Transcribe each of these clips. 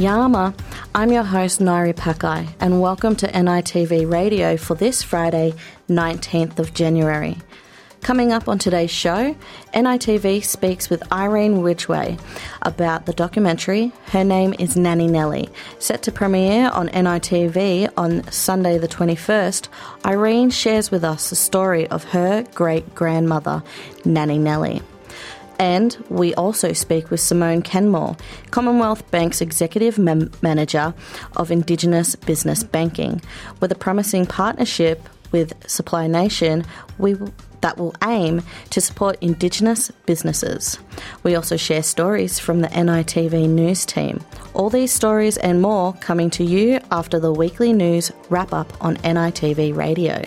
Yama, I'm your host Nairi Pakai, and welcome to NITV Radio for this Friday, 19th of January. Coming up on today's show, NITV speaks with Irene Ridgeway about the documentary Her Name is Nanny Nellie. Set to premiere on NITV on Sunday the 21st, Irene shares with us the story of her great grandmother, Nanny Nellie. And we also speak with Simone Kenmore, Commonwealth Bank's Executive Mem- Manager of Indigenous Business Banking. With a promising partnership with Supply Nation, we that will aim to support Indigenous businesses. We also share stories from the NITV news team. All these stories and more coming to you after the weekly news wrap up on NITV Radio.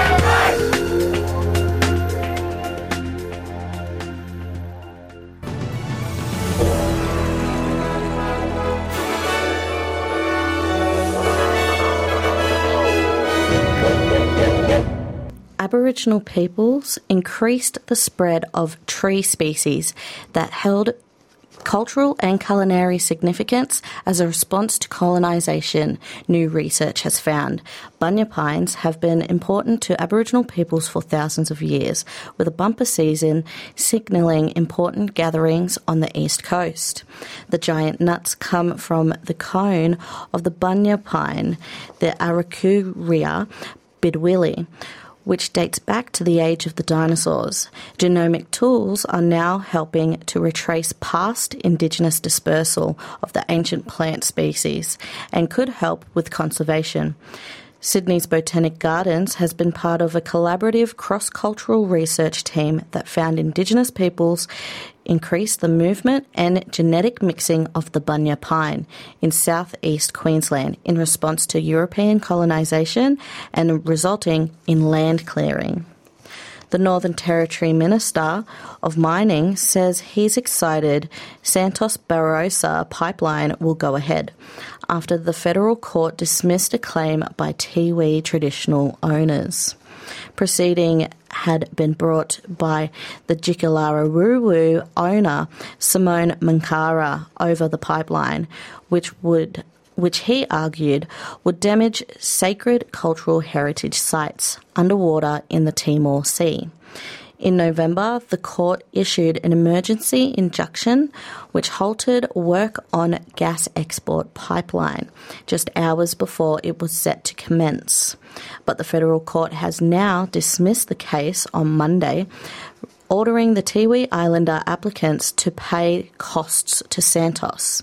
Aboriginal peoples increased the spread of tree species that held cultural and culinary significance as a response to colonisation, new research has found. Bunya pines have been important to Aboriginal peoples for thousands of years, with a bumper season signalling important gatherings on the east coast. The giant nuts come from the cone of the bunya pine, the Araucaria bidwilli which dates back to the age of the dinosaurs. Genomic tools are now helping to retrace past indigenous dispersal of the ancient plant species and could help with conservation. Sydney's Botanic Gardens has been part of a collaborative cross cultural research team that found Indigenous peoples increase the movement and genetic mixing of the bunya pine in southeast Queensland in response to European colonisation and resulting in land clearing. The Northern Territory Minister of Mining says he's excited Santos Barossa pipeline will go ahead after the federal court dismissed a claim by Tiwi traditional owners. Proceeding had been brought by the Jikilara owner Simon Munkara over the pipeline, which would which he argued would damage sacred cultural heritage sites underwater in the Timor Sea. In November, the court issued an emergency injunction which halted work on gas export pipeline just hours before it was set to commence. But the federal court has now dismissed the case on Monday, ordering the Tiwi Islander applicants to pay costs to Santos.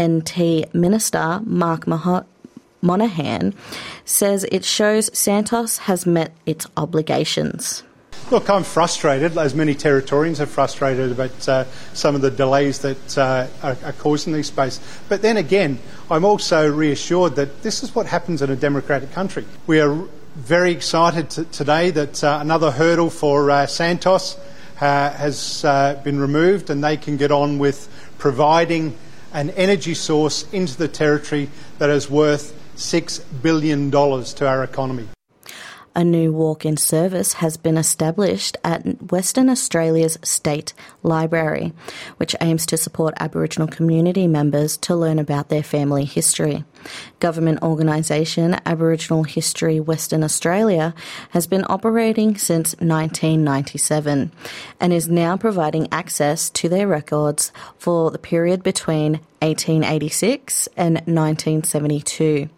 NT Minister Mark Monaghan says it shows Santos has met its obligations. Look, I'm frustrated, as many Territorians are frustrated about uh, some of the delays that uh, are, are, causing these space. But then again, I'm also reassured that this is what happens in a democratic country. We are very excited t- today that uh, another hurdle for uh, Santos uh, has uh, been removed and they can get on with providing an energy source into the territory that is worth $6 billion to our economy. A new walk in service has been established at Western Australia's State Library, which aims to support Aboriginal community members to learn about their family history. Government organisation Aboriginal History Western Australia has been operating since 1997 and is now providing access to their records for the period between 1886 and 1972.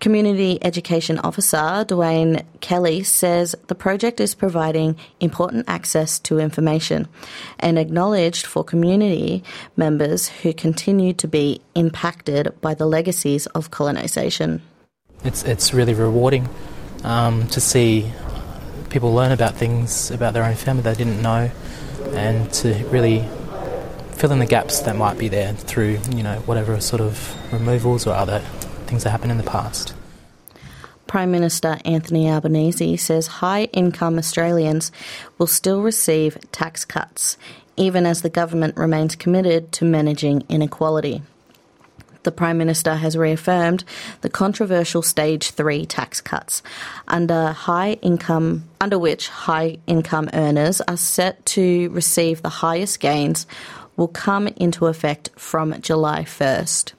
Community Education Officer Dwayne Kelly says the project is providing important access to information and acknowledged for community members who continue to be impacted by the legacies of colonisation. It's, it's really rewarding um, to see people learn about things about their own family they didn't know and to really fill in the gaps that might be there through, you know, whatever sort of removals or other things that happened in the past. Prime Minister Anthony Albanese says high income Australians will still receive tax cuts, even as the government remains committed to managing inequality. The Prime Minister has reaffirmed the controversial stage 3 tax cuts under high income under which high income earners are set to receive the highest gains will come into effect from July 1st.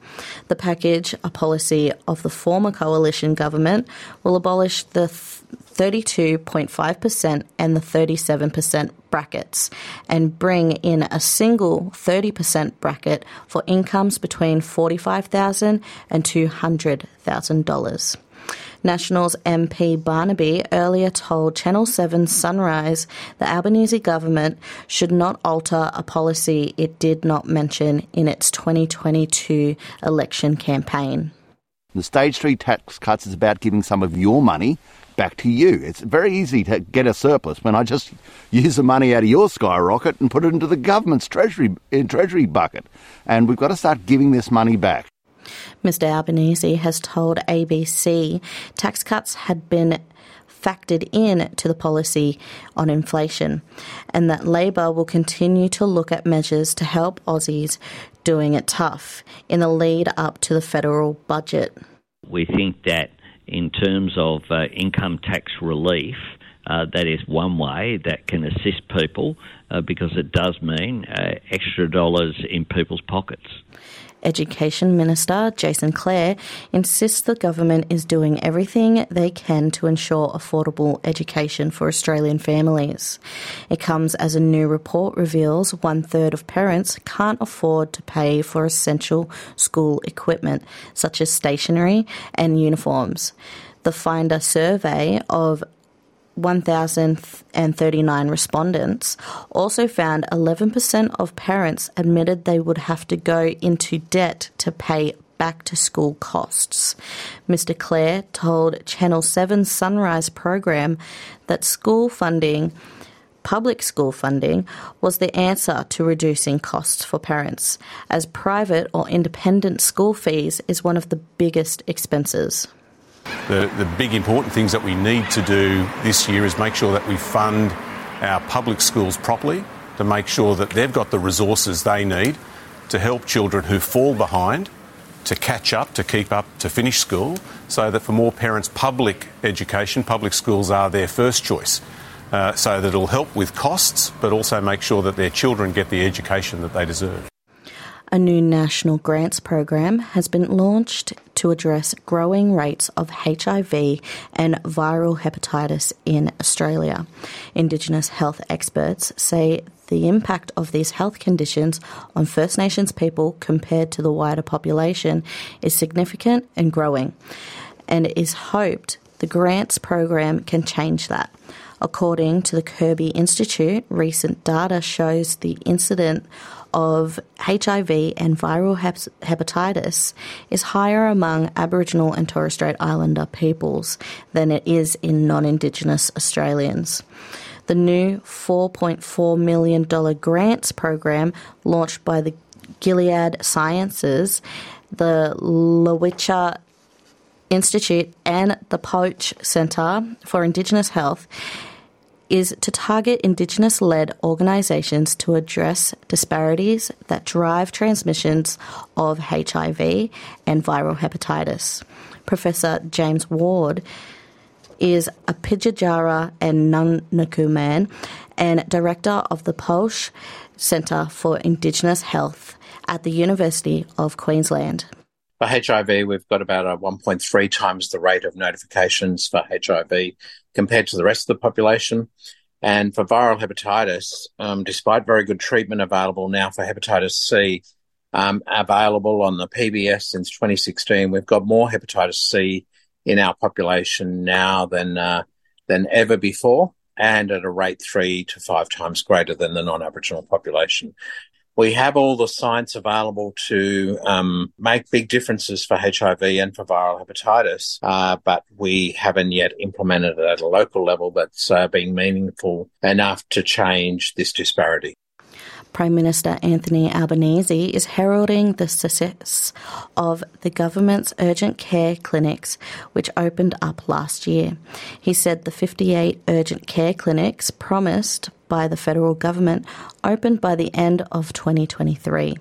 The package, a policy of the former coalition government, will abolish the 32.5% and the 37% brackets and bring in a single 30% bracket for incomes between $45,000 and $200,000. Nationals MP Barnaby earlier told Channel 7 Sunrise the Albanese government should not alter a policy it did not mention in its 2022 election campaign. The stage three tax cuts is about giving some of your money back to you. It's very easy to get a surplus when I just use the money out of your skyrocket and put it into the government's treasury treasury bucket. And we've got to start giving this money back. Mr. Albanese has told ABC tax cuts had been factored in to the policy on inflation and that Labor will continue to look at measures to help Aussies doing it tough in the lead up to the federal budget. We think that in terms of uh, income tax relief, uh, that is one way that can assist people uh, because it does mean uh, extra dollars in people's pockets. Education Minister Jason Clare insists the government is doing everything they can to ensure affordable education for Australian families. It comes as a new report reveals one third of parents can't afford to pay for essential school equipment, such as stationery and uniforms. The Finder survey of 1,039 respondents also found 11% of parents admitted they would have to go into debt to pay back to school costs. Mr. Clare told Channel 7's Sunrise program that school funding public school funding was the answer to reducing costs for parents, as private or independent school fees is one of the biggest expenses. The, the big important things that we need to do this year is make sure that we fund our public schools properly, to make sure that they've got the resources they need to help children who fall behind to catch up, to keep up, to finish school, so that for more parents, public education, public schools are their first choice. Uh, so that it'll help with costs, but also make sure that their children get the education that they deserve. A new national grants program has been launched to address growing rates of HIV and viral hepatitis in Australia. Indigenous health experts say the impact of these health conditions on First Nations people compared to the wider population is significant and growing, and it is hoped the grants program can change that. According to the Kirby Institute, recent data shows the incident of HIV and viral hepatitis is higher among Aboriginal and Torres Strait Islander peoples than it is in non Indigenous Australians. The new $4.4 million grants program launched by the Gilead Sciences, the Lowitja Institute, and the Poche Centre for Indigenous Health is to target Indigenous led organisations to address disparities that drive transmissions of HIV and viral hepatitis. Professor James Ward is a Pitjantjatjara and Nukunu man and director of the Poche Centre for Indigenous Health at the University of Queensland. For HIV, we've got about a 1.3 times the rate of notifications for HIV compared to the rest of the population. And for viral hepatitis, um, despite very good treatment available now for hepatitis C, um, available on the PBS since 2016, we've got more hepatitis C in our population now than uh, than ever before, and at a rate three to five times greater than the non-Aboriginal population we have all the science available to um, make big differences for HIV and for viral hepatitis, uh, but we haven't yet implemented it at a local level that's uh, been meaningful enough to change this disparity. Prime Minister Anthony Albanese is heralding the success of the government's urgent care clinics, which opened up last year. He said the 58 urgent care clinics promised by the federal government opened by the end of 2023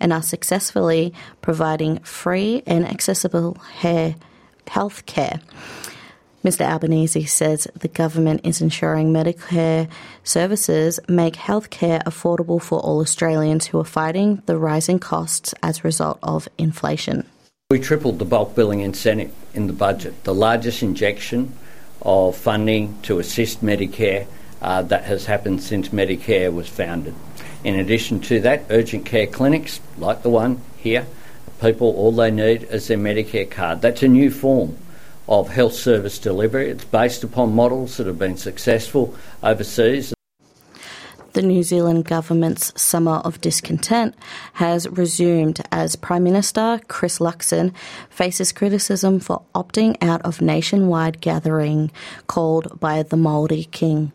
and are successfully providing free and accessible health care. Mr. Albanese says the government is ensuring Medicare services make healthcare affordable for all Australians who are fighting the rising costs as a result of inflation. We tripled the bulk billing incentive in the budget, the largest injection of funding to assist Medicare uh, that has happened since Medicare was founded. In addition to that, urgent care clinics, like the one here, people all they need is their Medicare card. That's a new form of health service delivery. It's based upon models that have been successful overseas. The New Zealand government's summer of discontent has resumed as Prime Minister Chris Luxon faces criticism for opting out of nationwide gathering called by the Maori King.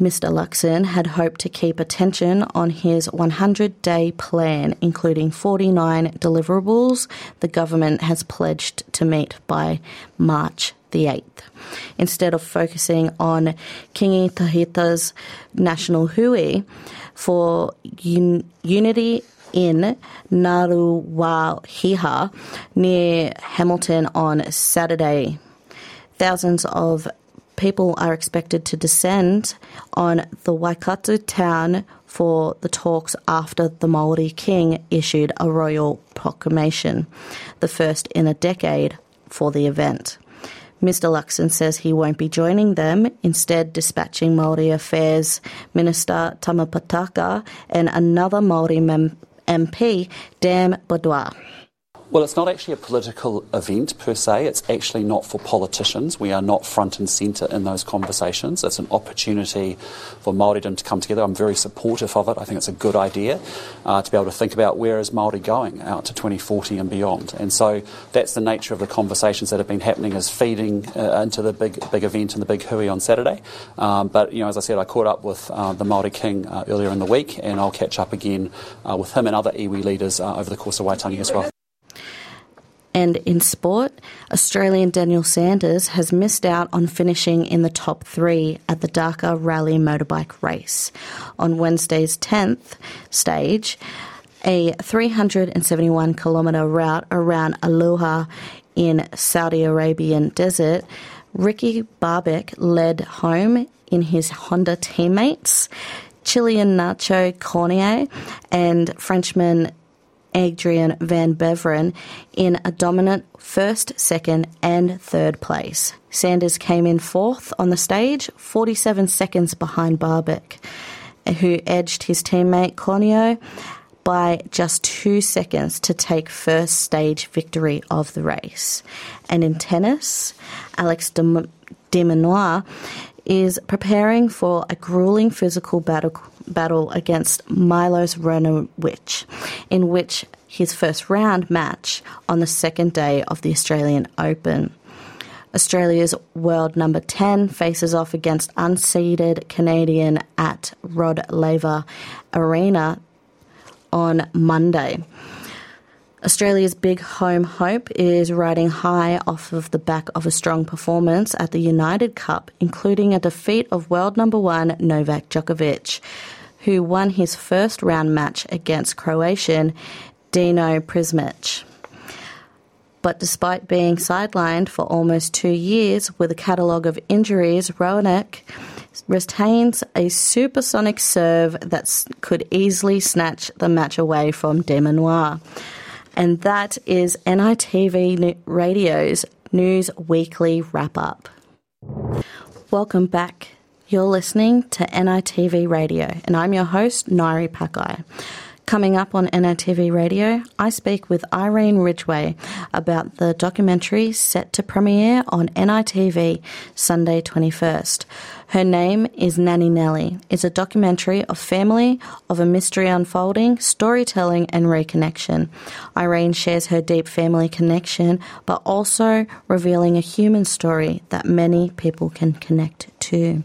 Mr. Luxon had hoped to keep attention on his 100 day plan, including 49 deliverables the government has pledged to meet by March the 8th. Instead of focusing on Kingi Tuheitia's national hui for un- unity in Ngaruawahia near Hamilton on Saturday. Thousands of people are expected to descend on the Waikato town for the talks after the Maori king issued a royal proclamation, the first in a decade for the event. Mr. Luxon says he won't be joining them, instead dispatching Maori Affairs Minister Tama Potaka and another Maori mem- MP, Dan Bidois. Well, it's not actually a political event per se. It's actually not for politicians. We are not front and centre in those conversations. It's an opportunity for Māoridom to come together. I'm very supportive of it. I think it's a good idea uh, to be able to think about where is Māori going out to 2040 and beyond. And so that's the nature of the conversations that have been happening is feeding uh, into the big big event and the big hui on Saturday. Um, but, you know, as I said, I caught up with uh, the Māori King uh, earlier in the week and I'll catch up again uh, with him and other iwi leaders uh, over the course of Waitangi as well. And in sport, Australian Daniel Sanders has missed out on finishing in the top three at the Dakar Rally motorbike race. On Wednesday's 10th stage, a 371 kilometre route around AlUla in Saudi Arabian desert, Ricky Brabec led home in his Honda teammates, Chilean Nacho Cornejo and Frenchman Adrien Van Beveren in a dominant first, second, and third place. Sanders came in fourth on the stage, 47 seconds behind Brabec, who edged his teammate Cornejo by just two seconds to take first stage victory of the race. And in tennis, Alex de, de is preparing for a grueling physical battle battle against Milos Raonic, in which his first round match on the second day of the Australian Open. Australia's world number 10 faces off against unseeded Canadian at Rod Laver Arena on Monday. Australia's big home hope is riding high off of the back of a strong performance at the United Cup, including a defeat of world number one Novak Djokovic, who won his first round match against Croatian Dino Prizmic. But despite being sidelined for almost two years with a catalogue of injuries, Raonic retains a supersonic serve that could easily snatch the match away from De Minaur. And that is NITV Radio's News Weekly Wrap Up. Welcome back. You're listening to NITV Radio, and I'm your host, Nairi Pakai. Coming up on NITV Radio, I speak with Irene Ridgeway about the documentary set to premiere on NITV Sunday 21st. Her name is Nanny Nellie. It's a documentary of family, of a mystery unfolding, storytelling, and reconnection. Irene shares her deep family connection, but also revealing a human story that many people can connect to.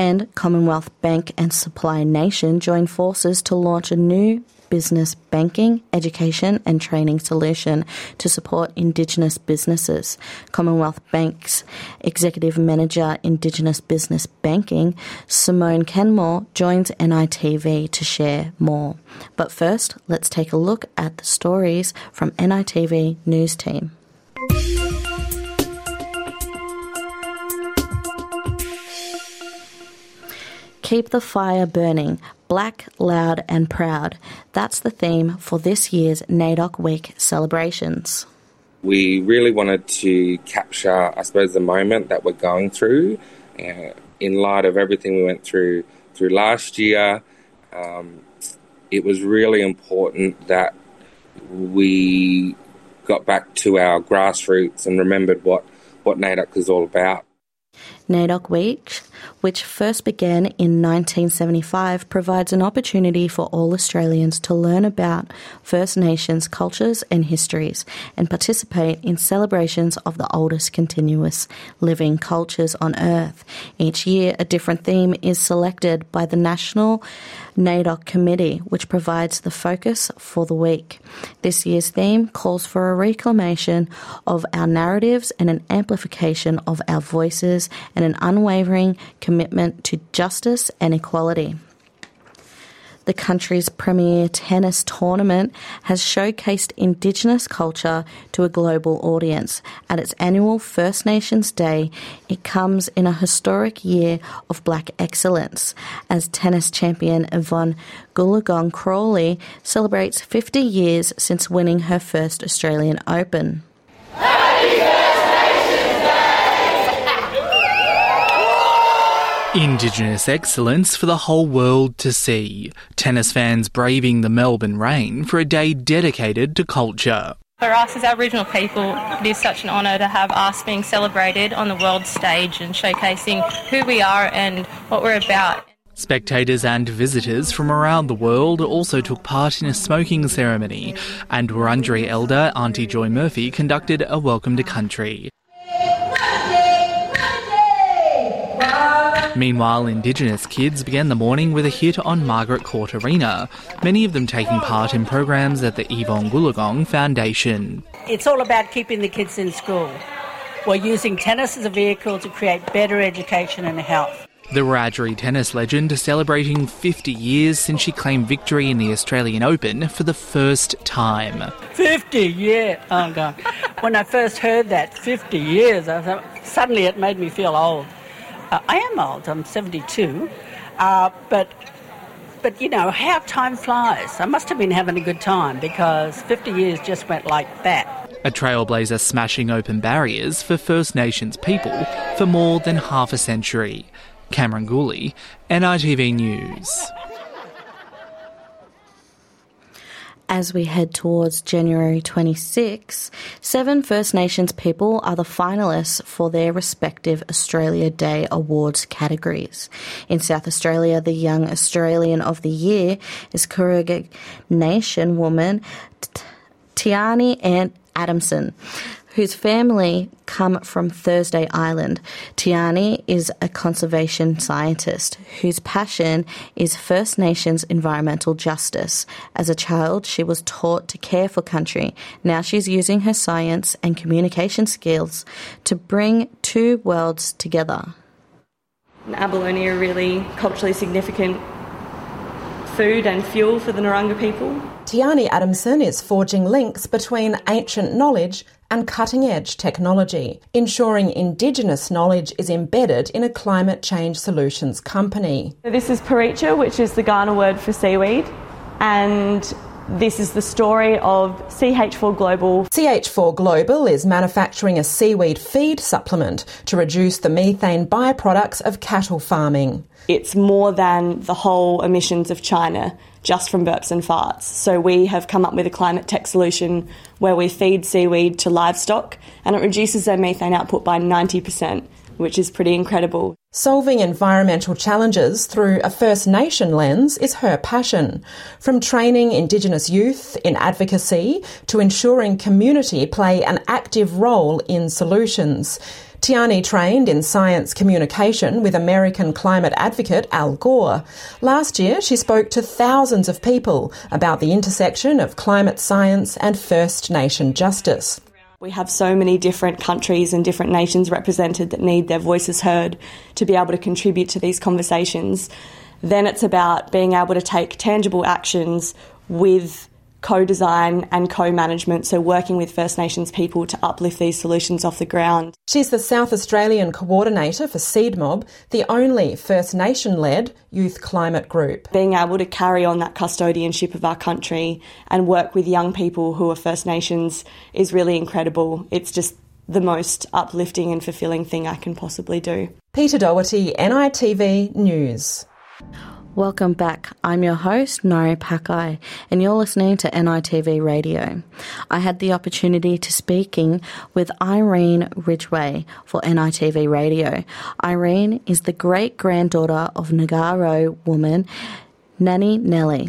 And Commonwealth Bank and Supply Nation join forces to launch a new business banking, education, and training solution to support Indigenous businesses. Commonwealth Bank's Executive Manager, Indigenous Business Banking, Simone Kenmore, joins NITV to share more. But first, let's take a look at the stories from NITV News Team. Keep the fire burning. Black, loud, and proud. That's the theme for this year's NAIDOC Week celebrations. We really wanted to capture, I suppose, the moment that we're going through uh, in light of everything we went through through last year. Um, it was really important that we got back to our grassroots and remembered what, what NAIDOC is all about. NAIDOC Week, which first began in 1975, provides an opportunity for all Australians to learn about First Nations cultures and histories and participate in celebrations of the oldest continuous living cultures on Earth. Each year, a different theme is selected by the National NAIDOC Committee, which provides the focus for the week. This year's theme calls for a reclamation of our narratives and an amplification of our voices and an unwavering commitment to justice and equality the country's premier tennis tournament has showcased Indigenous culture to a global audience. At its annual First Nations Day, it comes in a historic year of black excellence as tennis champion Evonne Goolagong Cawley celebrates 50 years since winning her first Australian Open. Indigenous excellence for the whole world to see. Tennis fans braving the Melbourne rain for a day dedicated to culture. For us as Aboriginal people, it is such an honour to have us being celebrated on the world stage and showcasing who we are and what we're about. Spectators and visitors from around the world also took part in a smoking ceremony, and Wurundjeri elder Auntie Joy Murphy conducted a welcome to country. Meanwhile, Indigenous kids began the morning with a hit on Margaret Court Arena, many of them taking part in programs at the Evonne Goolagong Foundation. It's all about keeping the kids in school. We're using tennis as a vehicle to create better education and health. The Wiradjuri tennis legend is celebrating 50 years since she claimed victory in the Australian Open for the first time. 50, years! Oh, God. when I first heard that, 50 years, I thought, suddenly it made me feel old. Uh, I am old. I'm 72, uh, but but you know how time flies. I must have been having a good time because 50 years just went like that. A trailblazer smashing open barriers for First Nations people for more than half a century. Cameron Gooley, NITV News. As we head towards January 26, seven First Nations people are the finalists for their respective Australia Day Awards categories. In South Australia, the Young Australian of the Year is Kooraga Nation woman Tiani Adamson whose family come from Thursday Island. Tiani is a conservation scientist whose passion is First Nations environmental justice. As a child, she was taught to care for country. Now she's using her science and communication skills to bring two worlds together. Abalone are really culturally significant food and fuel for the Narungga people. Tiani Adamson is forging links between ancient knowledge and cutting edge technology, ensuring Indigenous knowledge is embedded in a climate change solutions company. This is Paricha, which is the Kaurna word for seaweed, and this is the story of CH4 Global. CH4 Global is manufacturing a seaweed feed supplement to reduce the methane byproducts of cattle farming. It's more than the whole emissions of China just from burps and farts. So we have come up with a climate tech solution where we feed seaweed to livestock and it reduces their methane output by 90%, which is pretty incredible. Solving environmental challenges through a First Nation lens is her passion. From training Indigenous youth in advocacy to ensuring community play an active role in solutions. Tiani trained in science communication with American climate advocate Al Gore. Last year, she spoke to thousands of people about the intersection of climate science and First Nation justice. We have so many different countries and different nations represented that need their voices heard to be able to contribute to these conversations. Then it's about being able to take tangible actions with co design and co management, so working with First Nations people to uplift these solutions off the ground. She's the South Australian coordinator for SeedMob, the only First Nation led youth climate group. Being able to carry on that custodianship of our country and work with young people who are First Nations is really incredible. It's just the most uplifting and fulfilling thing I can possibly do. Peter Doherty, NITV News. Welcome back. I'm your host, Nari Pakai, and you're listening to NITV Radio. I had the opportunity to speaking with Irene Ridgeway for NITV Radio. Irene is the great granddaughter of Ngarigo woman Nanny Nellie,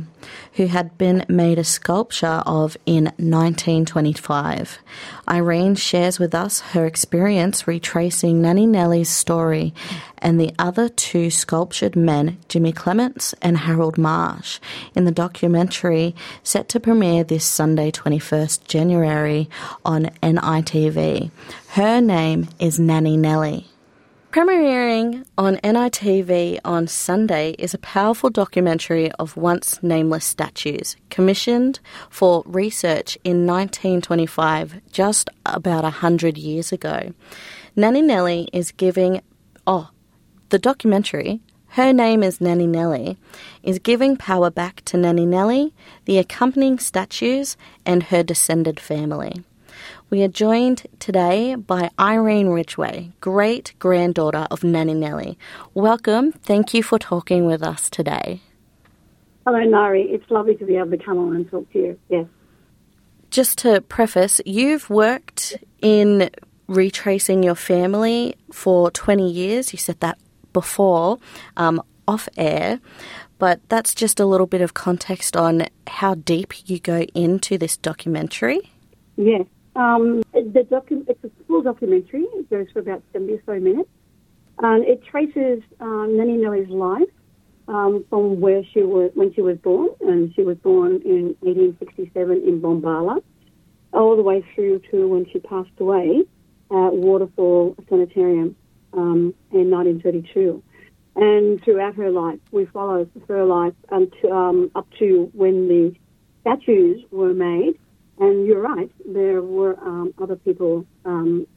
who had been made a sculpture of in 1925. Irene shares with us her experience retracing Nanny Nellie's story and the other two sculptured men, Jimmy Clements and Harold Marsh, in the documentary set to premiere this Sunday, 21st January on NITV. Her name is Nanny Nellie. Premiering on NITV on Sunday is a powerful documentary of once nameless statues, commissioned for research in 1925, just about a hundred years ago. Nanny Nellie is giving, oh, the documentary, her name is Nanny Nellie, is giving power back to Nanny Nellie, the accompanying statues, and her descended family. We are joined today by Irene Ridgeway, great granddaughter of Nanny Nellie. Welcome. Thank you for talking with us today. Hello, Nari. It's lovely to be able to come on and talk to you. Yes. Just to preface, you've worked in retracing your family for 20 years. You said that before, um, off air, but that's just a little bit of context on how deep you go into this documentary. Yes. Um, the docu- it's a full documentary. It goes for about 70 or so minutes. And it traces um, Nanny Nellie's life um, from where she was, when she was born. And she was born in 1867 in Bombala, all the way through to when she passed away at Waterfall Sanitarium um, in 1932. And throughout her life, we follow her life um, up to when the statues were made and you're right, there were um, other people, um,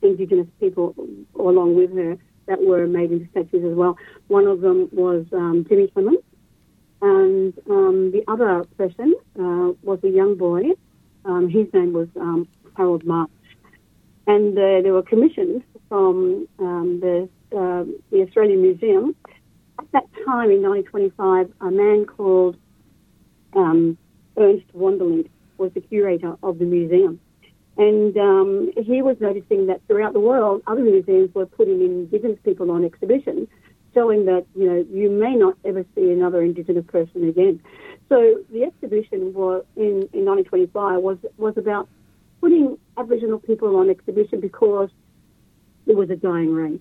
Indigenous people, along with her that were made into statues as well. One of them was um, Jimmy Clements, and um, the other person uh, was a young boy. Um, his name was um, Harold Marsh. And uh, were commissions from the, uh, the Australian Museum. At that time, in 1925, a man called Ernst Wanderling was the curator of the museum. And um, he was noticing that throughout the world, other museums were putting Indigenous people on exhibition, showing that, you know, you may not ever see another Indigenous person again. So the exhibition was in, in 1925 was, was about putting Aboriginal people on exhibition because it was a dying race.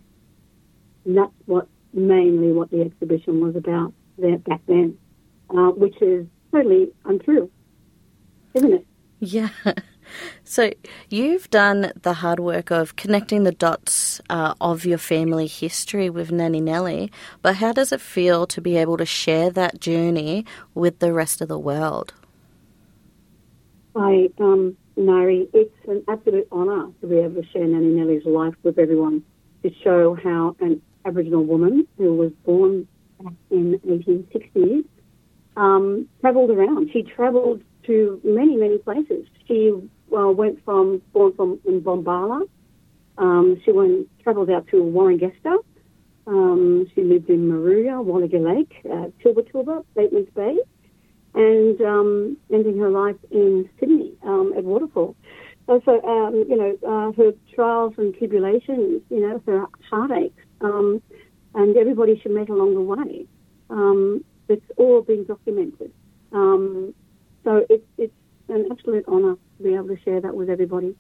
And that's what mainly what the exhibition was about there back then, uh, which is totally untrue isn't it? Yeah. So you've done the hard work of connecting the dots uh, of your family history with Nanny Nellie, but how does it feel to be able to share that journey with the rest of the world? Hi, um, Nari. It's an absolute honour to be able to share Nanny Nellie's life with everyone, to show how an Aboriginal woman who was born back in the 1860s um, travelled around. She travelled to many, many places. She uh, went from, born from in Bombala. Um, she went, travelled out to Warringesta. Um, she lived in Moruya, Wallaga Lake, uh, Tilba Tilba, Bateman's Bay, and um, ending her life in Sydney um, at Waterfall. So, um, you know, uh, her trials and tribulations, you know, her heartaches, um, and everybody she met along the way. It's all been documented. Um, so it's, it's an absolute honour to be able to share that with everybody.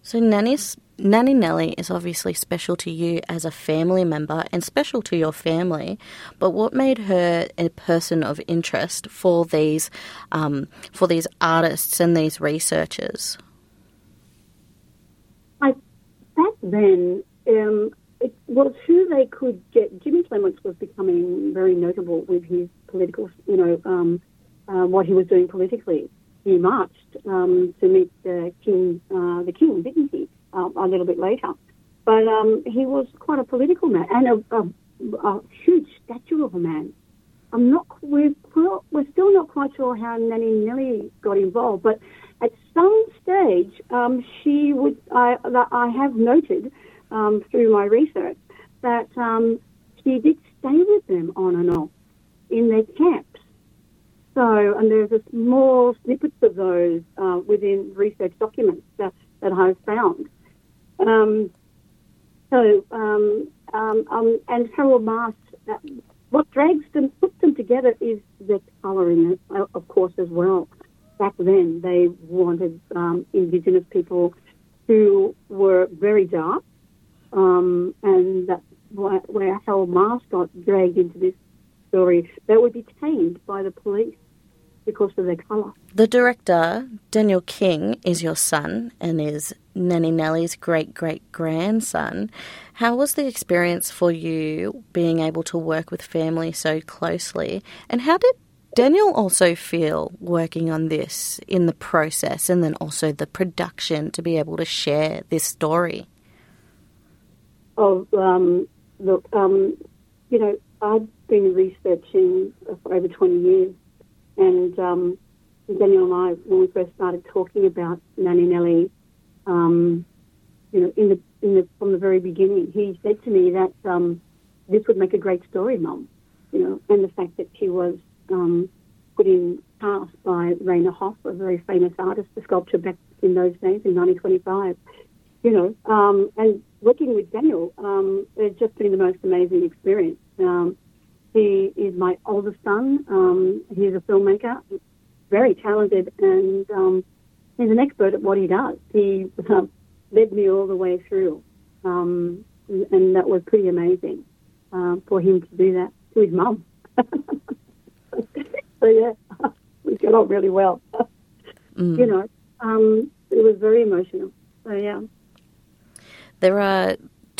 So Nanny's Nanny Nellie is obviously special to you as a family member and special to your family. But what made her a person of interest for these um, for these artists and these researchers? I, back then, um, it was who they could get. Jimmy Clements was becoming very notable with his political, you know, um, uh, what he was doing politically. He marched um, to meet the king, uh, the king, didn't he? Uh, a little bit later, but um, he was quite a political man and a, a, a huge statue of a man. I'm not. We're we're still not quite sure how Nanny Nellie got involved, but at some stage, um, she would. I I have noted um, through my research that um, she did stay with them on and off in their camps. So, and there's small snippets of those uh, within research documents that, that I've found. Um, so, um, um, um, and Harold Marsh, uh, what drags them, puts them together is the colouring, uh, of course, as well. Back then, they wanted um, Indigenous people who were very dark, um, and that's where Harold Marsh got dragged into this story. They were detained by the police because of their colour. The director, Daniel King, is your son and is Nanny Nellie's great great grandson. How was the experience for you being able to work with family so closely? And how did Daniel also feel working on this in the process and then also the production to be able to share this story? Of um, look, um, you know, I've been researching for over 20 years and um, Daniel and I, when we first started talking about Nanny Nellie, um, you know, in the, in the, from the very beginning, he said to me that um, this would make a great story, Mum. You know, and the fact that she was um, put in cast by Rayner Hoff, a very famous artist, a sculptor back in those days in 1925. You know, um, and working with Daniel, um, it's just been the most amazing experience. Um, he is my oldest son. Um, he's a filmmaker, very talented, and um, he's an expert at what he does. He uh, led me all the way through, um, and that was pretty amazing uh, for him to do that to his mum. so yeah, we got on really well. Mm. You know, um, it was very emotional. So yeah. There are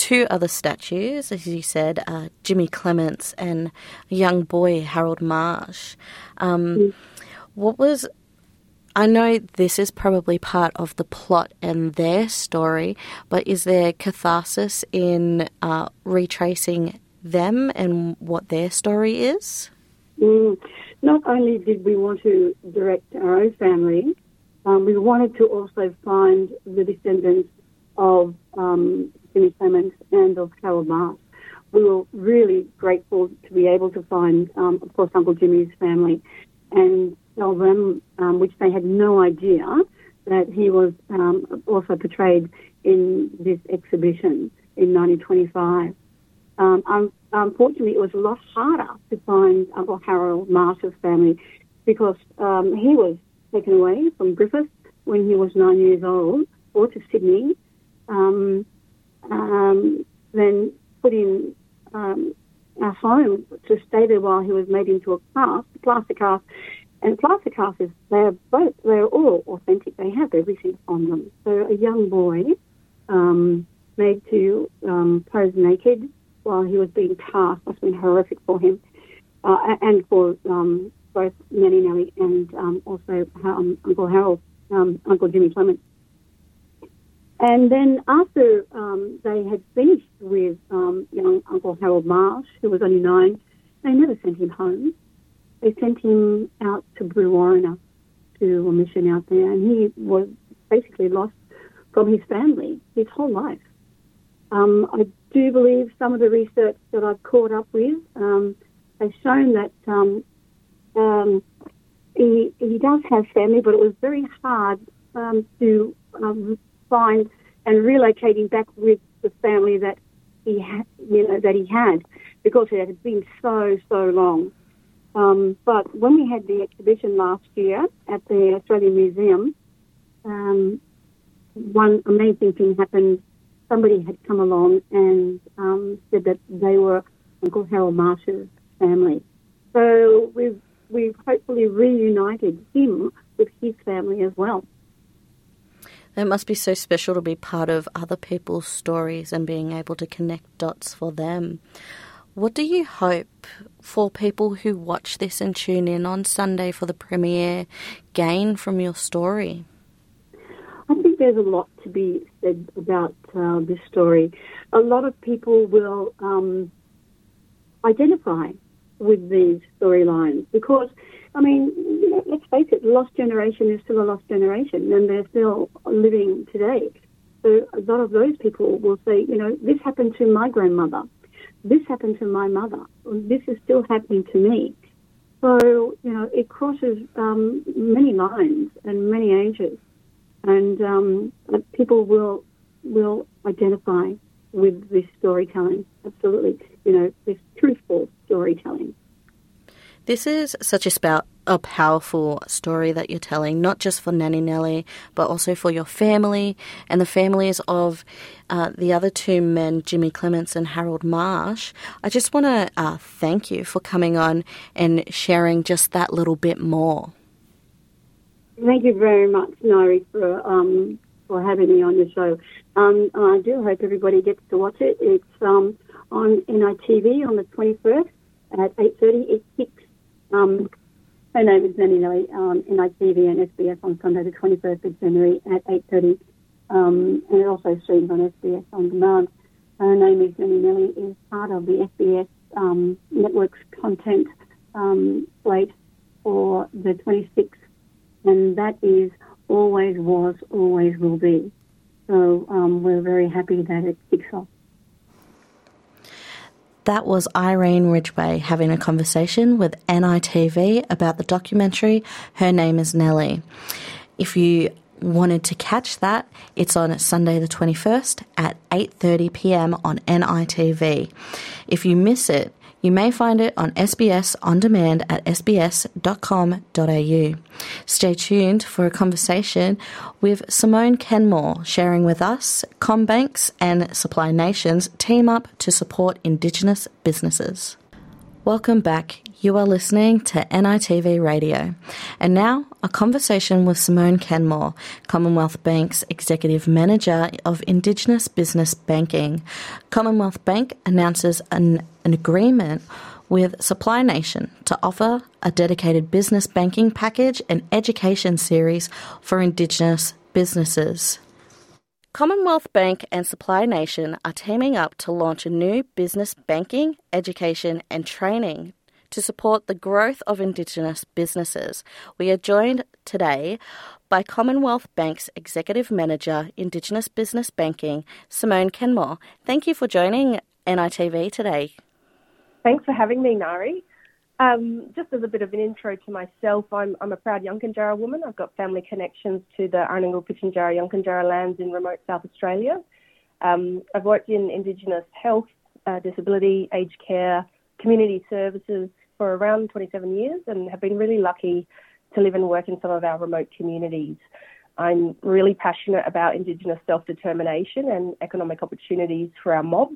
two other statues, as you said, uh, Jimmy Clements and young boy, Harold Marsh. Um, Mm. What was. I know this is probably part of the plot and their story, but is there catharsis in uh, retracing them and what their story is? Mm. Not only did we want to direct our own family, um, we wanted to also find the descendants of um, Jimmy Clements and of Harold Marsh. We were really grateful to be able to find, um, of course, Uncle Jimmy's family and tell them, um, which they had no idea, that he was um, also portrayed in this exhibition in 1925. Um, un- unfortunately, it was a lot harder to find Uncle Harold Marsh's family because um, he was taken away from Griffith when he was nine years old, brought to Sydney, um, um, then put in um, a home to stay there while he was made into a cast, a plaster cast. And plaster casts, they're both, they're all authentic. They have everything on them. So a young boy um, made to um, pose naked while he was being cast must have been horrific for him uh, and for um, both Nanny Nellie and um, also um, Uncle Harold, um, Uncle Jimmy Clement. And then after um, they had finished with um, young Uncle Harold Marsh, who was only nine, they never sent him home. They sent him out to Brewarrina to a mission out there, and he was basically lost from his family his whole life. Um, I do believe some of the research that I've caught up with um, has shown that um, um, he, he does have family, but it was very hard to find and relocating back with the family that he had, you know, that he had, because it had been so so long. Um, but when we had the exhibition last year at the Australian Museum, um, one amazing thing happened somebody had come along and um, said that they were Uncle Harold Marsh's family. So we've we've hopefully reunited him with his family as well. It must be so special to be part of other people's stories and being able to connect dots for them. What do you hope for people who watch this and tune in on Sunday for the premiere gain from your story? I think there's a lot to be said about uh, this story. A lot of people will um, identify with these storylines because, I mean, you know, let's face it, the lost generation is still a lost generation and they're still living today. So a lot of those people will say, you know, this happened to my grandmother. This happened to my mother. This is still happening to me. So, you know, it crosses um, many lines and many ages. And um, people will will identify with this storytelling. Absolutely. You know, this truthful storytelling. This is such a, spout, a powerful story that you're telling, not just for Nanny Nellie, but also for your family and the families of uh, the other two men, Jimmy Clements and Harold Marsh. I just want to uh, thank you for coming on and sharing just that little bit more. Thank you very much, Nari, for um, for having me on your show. Um, I do hope everybody gets to watch it. It's um, on NITV on the 21st at 8.30. It kicks, um, her name is Nanny Nellie, um, NITV and SBS on Sunday the 21st of January at 8.30. Um, and it also streams on SBS on demand. Her name is Nanny Nellie is part of the SBS um, network's content um, slate for the 26th, and that is always was, always will be. So um, we're very happy that it kicks off. That was Irene Ridgeway having a conversation with NITV about the documentary Her Name is Nellie. If you wanted to catch that, it's on Sunday the 21st at 8:30 p.m. on NITV. If you miss it, you may find it on SBS On Demand at sbs.com.au. Stay tuned for a conversation with Simone Kenmore, sharing with us CommBanks and Supply Nations team up to support Indigenous businesses. Welcome back. You are listening to NITV Radio. And now, a conversation with Simone Kenmore, Commonwealth Bank's Executive Manager of Indigenous Business Banking. Commonwealth Bank announces an, an agreement with Supply Nation to offer a dedicated business banking package and education series for Indigenous businesses. Commonwealth Bank and Supply Nation are teaming up to launch a new business banking, education, and training to support the growth of Indigenous businesses. We are joined today by Commonwealth Bank's Executive Manager, Indigenous Business Banking, Simone Kenmore. Thank you for joining NITV today. Thanks for having me, Nari. Um, just as a bit of an intro to myself, I'm, I'm a proud Yankunytjatjara woman. I've got family connections to the Anangu Pitjantjatjara Yankunytjatjara lands in remote South Australia. Um, I've worked in Indigenous health, uh, disability, aged care, community services for around 27 years and have been really lucky to live and work in some of our remote communities. I'm really passionate about Indigenous self determination and economic opportunities for our mob.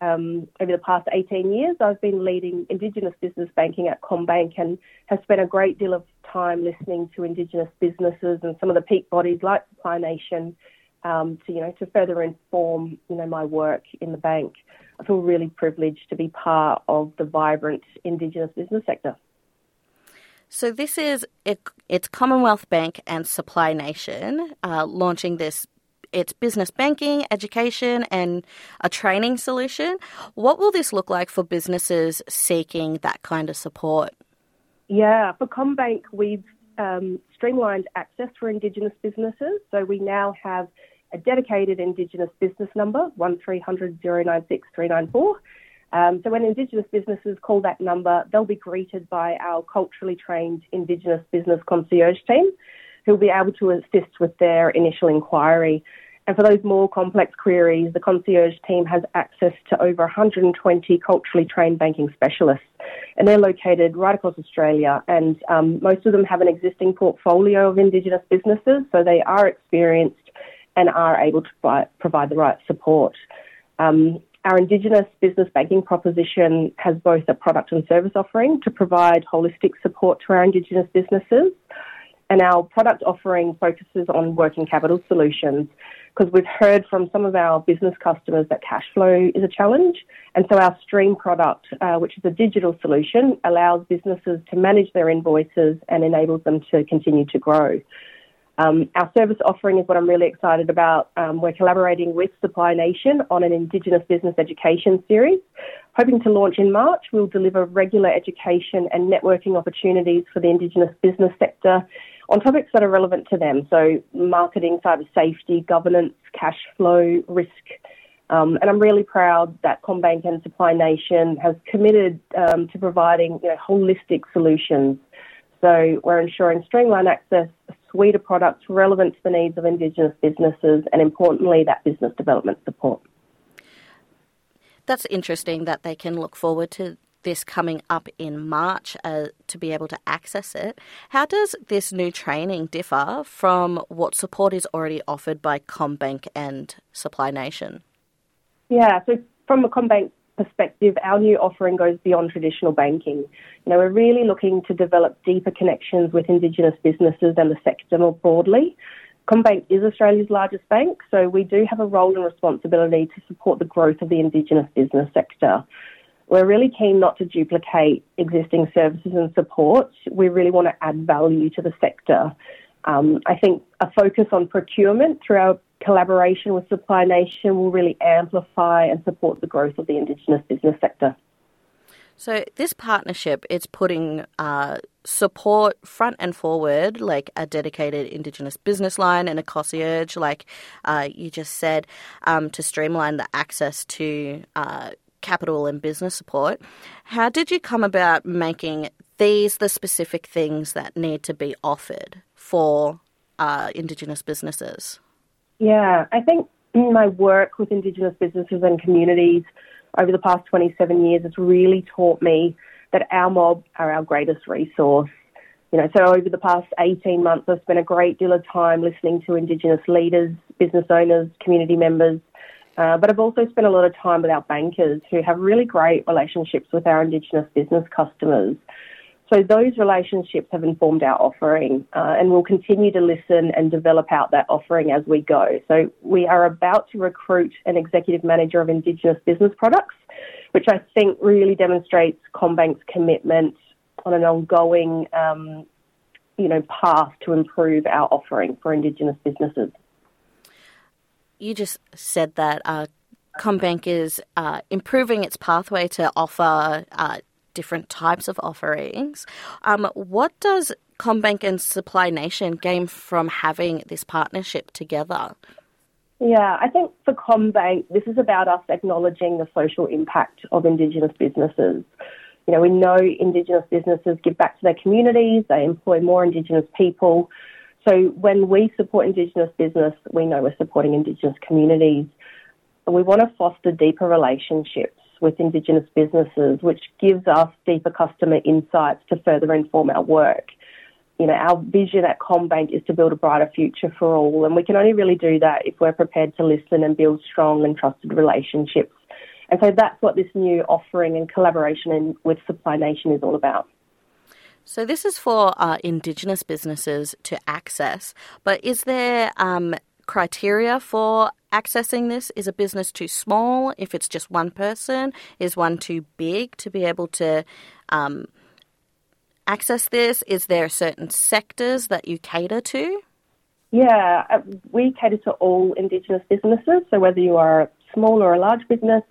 Um, over the past 18 years, I've been leading Indigenous business banking at CommBank and have spent a great deal of time listening to Indigenous businesses and some of the peak bodies like Supply Nation um, to, you know, to further inform, you know, my work in the bank. I feel really privileged to be part of the vibrant Indigenous business sector. So this is it, it's Commonwealth Bank and Supply Nation uh, launching this. It's business banking, education, and a training solution. What will this look like for businesses seeking that kind of support? Yeah, for CommBank, we've um, streamlined access for Indigenous businesses. So we now have a dedicated Indigenous business number, 1300 096 394. Um, so when Indigenous businesses call that number, they'll be greeted by our culturally trained Indigenous business concierge team who'll be able to assist with their initial inquiry. And for those more complex queries, the concierge team has access to over 120 culturally trained banking specialists. And they're located right across Australia. And um, most of them have an existing portfolio of Indigenous businesses, so they are experienced and are able to provide, provide the right support. Um, our Indigenous business banking proposition has both a product and service offering to provide holistic support to our Indigenous businesses. And our product offering focuses on working capital solutions because we've heard from some of our business customers that cash flow is a challenge. And so our Stream product, uh, which is a digital solution, allows businesses to manage their invoices and enables them to continue to grow. Um, our service offering is what I'm really excited about. Um, we're collaborating with Supply Nation on an Indigenous business education series. Hoping to launch in March, we'll deliver regular education and networking opportunities for the Indigenous business sector on topics that are relevant to them. So, marketing, cyber safety, governance, cash flow, risk. Um, and I'm really proud that CommBank and Supply Nation has committed um, to providing you know, holistic solutions. So, we're ensuring streamlined access, suite of products relevant to the needs of Indigenous businesses, and importantly, that business development support. That's interesting that they can look forward to this coming up in March uh, to be able to access it. How does this new training differ from what support is already offered by CommBank and Supply Nation? Yeah, so from a CommBank perspective, our new offering goes beyond traditional banking. You know, we're really looking to develop deeper connections with Indigenous businesses and the sector more broadly. CommBank is Australia's largest bank, so we do have a role and responsibility to support the growth of the Indigenous business sector. We're really keen not to duplicate existing services and support. We really want to add value to the sector. Um, I think a focus on procurement through our collaboration with Supply Nation will really amplify and support the growth of the Indigenous business sector. So this partnership, it's putting uh, support front and forward, like a dedicated Indigenous business line and a concierge, like uh, you just said, um, to streamline the access to uh, capital and business support. How did you come about making these the specific things that need to be offered for uh, Indigenous businesses? Yeah, I think my work with Indigenous businesses and communities over the past 27 years has really taught me that our mob are our greatest resource. You know, so over the past 18 months, I've spent a great deal of time listening to Indigenous leaders, business owners, community members, uh, but I've also spent a lot of time with our bankers who have really great relationships with our Indigenous business customers. So those relationships have informed our offering, uh, and we'll continue to listen and develop out that offering as we go. So we are about to recruit an executive manager of Indigenous business products, which I think really demonstrates CommBank's commitment on an ongoing, um, you know, path to improve our offering for Indigenous businesses. You just said that uh, CommBank is uh, improving its pathway to offer uh, different types of offerings. Um, what does CommBank and Supply Nation gain from having this partnership together? Yeah, I think for CommBank, this is about us acknowledging the social impact of Indigenous businesses. You know, we know Indigenous businesses give back to their communities, they employ more Indigenous people. So when we support Indigenous business, we know we're supporting Indigenous communities. We want to foster deeper relationships with Indigenous businesses, which gives us deeper customer insights to further inform our work. You know, our vision at CommBank is to build a brighter future for all, and we can only really do that if we're prepared to listen and build strong and trusted relationships. And so that's what this new offering and collaboration in, with Supply Nation is all about. So this is for uh, Indigenous businesses to access, but is there um, criteria for accessing this? Is a business too small if it's just one person? Is one too big to be able to um, access this? Is there certain sectors that you cater to? Yeah, uh, we cater to all Indigenous businesses. So whether you are a small or a large business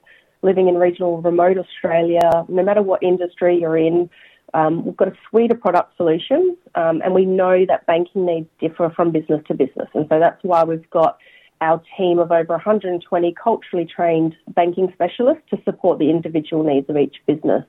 living in regional remote Australia, no matter what industry you're in, um, we've got a suite of product solutions, um, and we know that banking needs differ from business to business. And so that's why we've got our team of over 120 culturally trained banking specialists to support the individual needs of each business.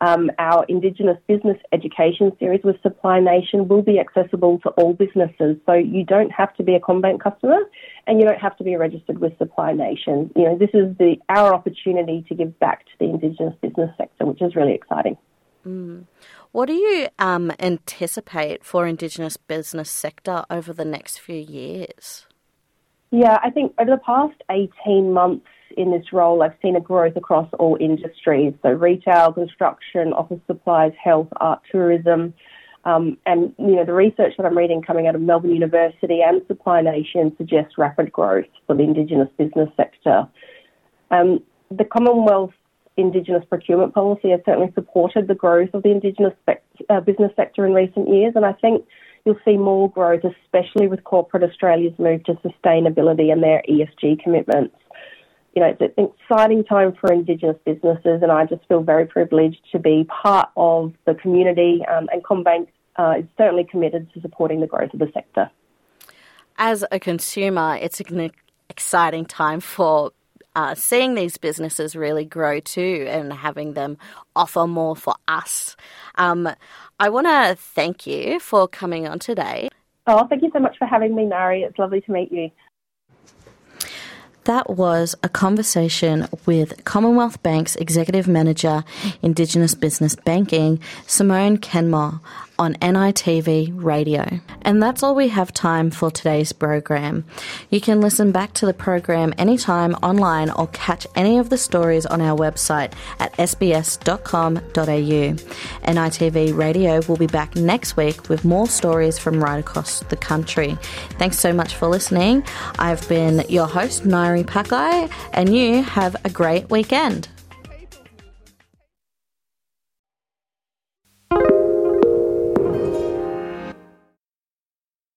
Um, our Indigenous business education series with Supply Nation will be accessible to all businesses. So you don't have to be a CommBank customer and you don't have to be registered with Supply Nation. You know, this is the, our opportunity to give back to the Indigenous business sector, which is really exciting. Mm. What do you um, anticipate for Indigenous business sector over the next few years? Yeah, I think over the past 18 months in this role, I've seen a growth across all industries. So retail, construction, office supplies, health, art, tourism. Um, and, you know, the research that I'm reading coming out of Melbourne University and Supply Nation suggests rapid growth for the Indigenous business sector. Um, the Commonwealth Indigenous procurement policy has certainly supported the growth of the Indigenous uh, business sector in recent years, and I think you'll see more growth, especially with corporate Australia's move to sustainability and their ESG commitments. You know, it's an exciting time for Indigenous businesses, and I just feel very privileged to be part of the community. Um, and CommBank uh, is certainly committed to supporting the growth of the sector. As a consumer, it's an exciting time for uh, seeing these businesses really grow too and having them offer more for us. Um, I want to thank you for coming on today. Oh, thank you so much for having me, Nari. It's lovely to meet you. That was a conversation with Commonwealth Bank's Executive Manager, Indigenous Business Banking, Simone Kenmore, on NITV Radio. And that's all we have time for today's program. You can listen back to the program anytime online or catch any of the stories on our website at sbs.com.au. NITV Radio will be back next week with more stories from right across the country. Thanks so much for listening. I've been your host, Nairi Pakai, and you have a great weekend.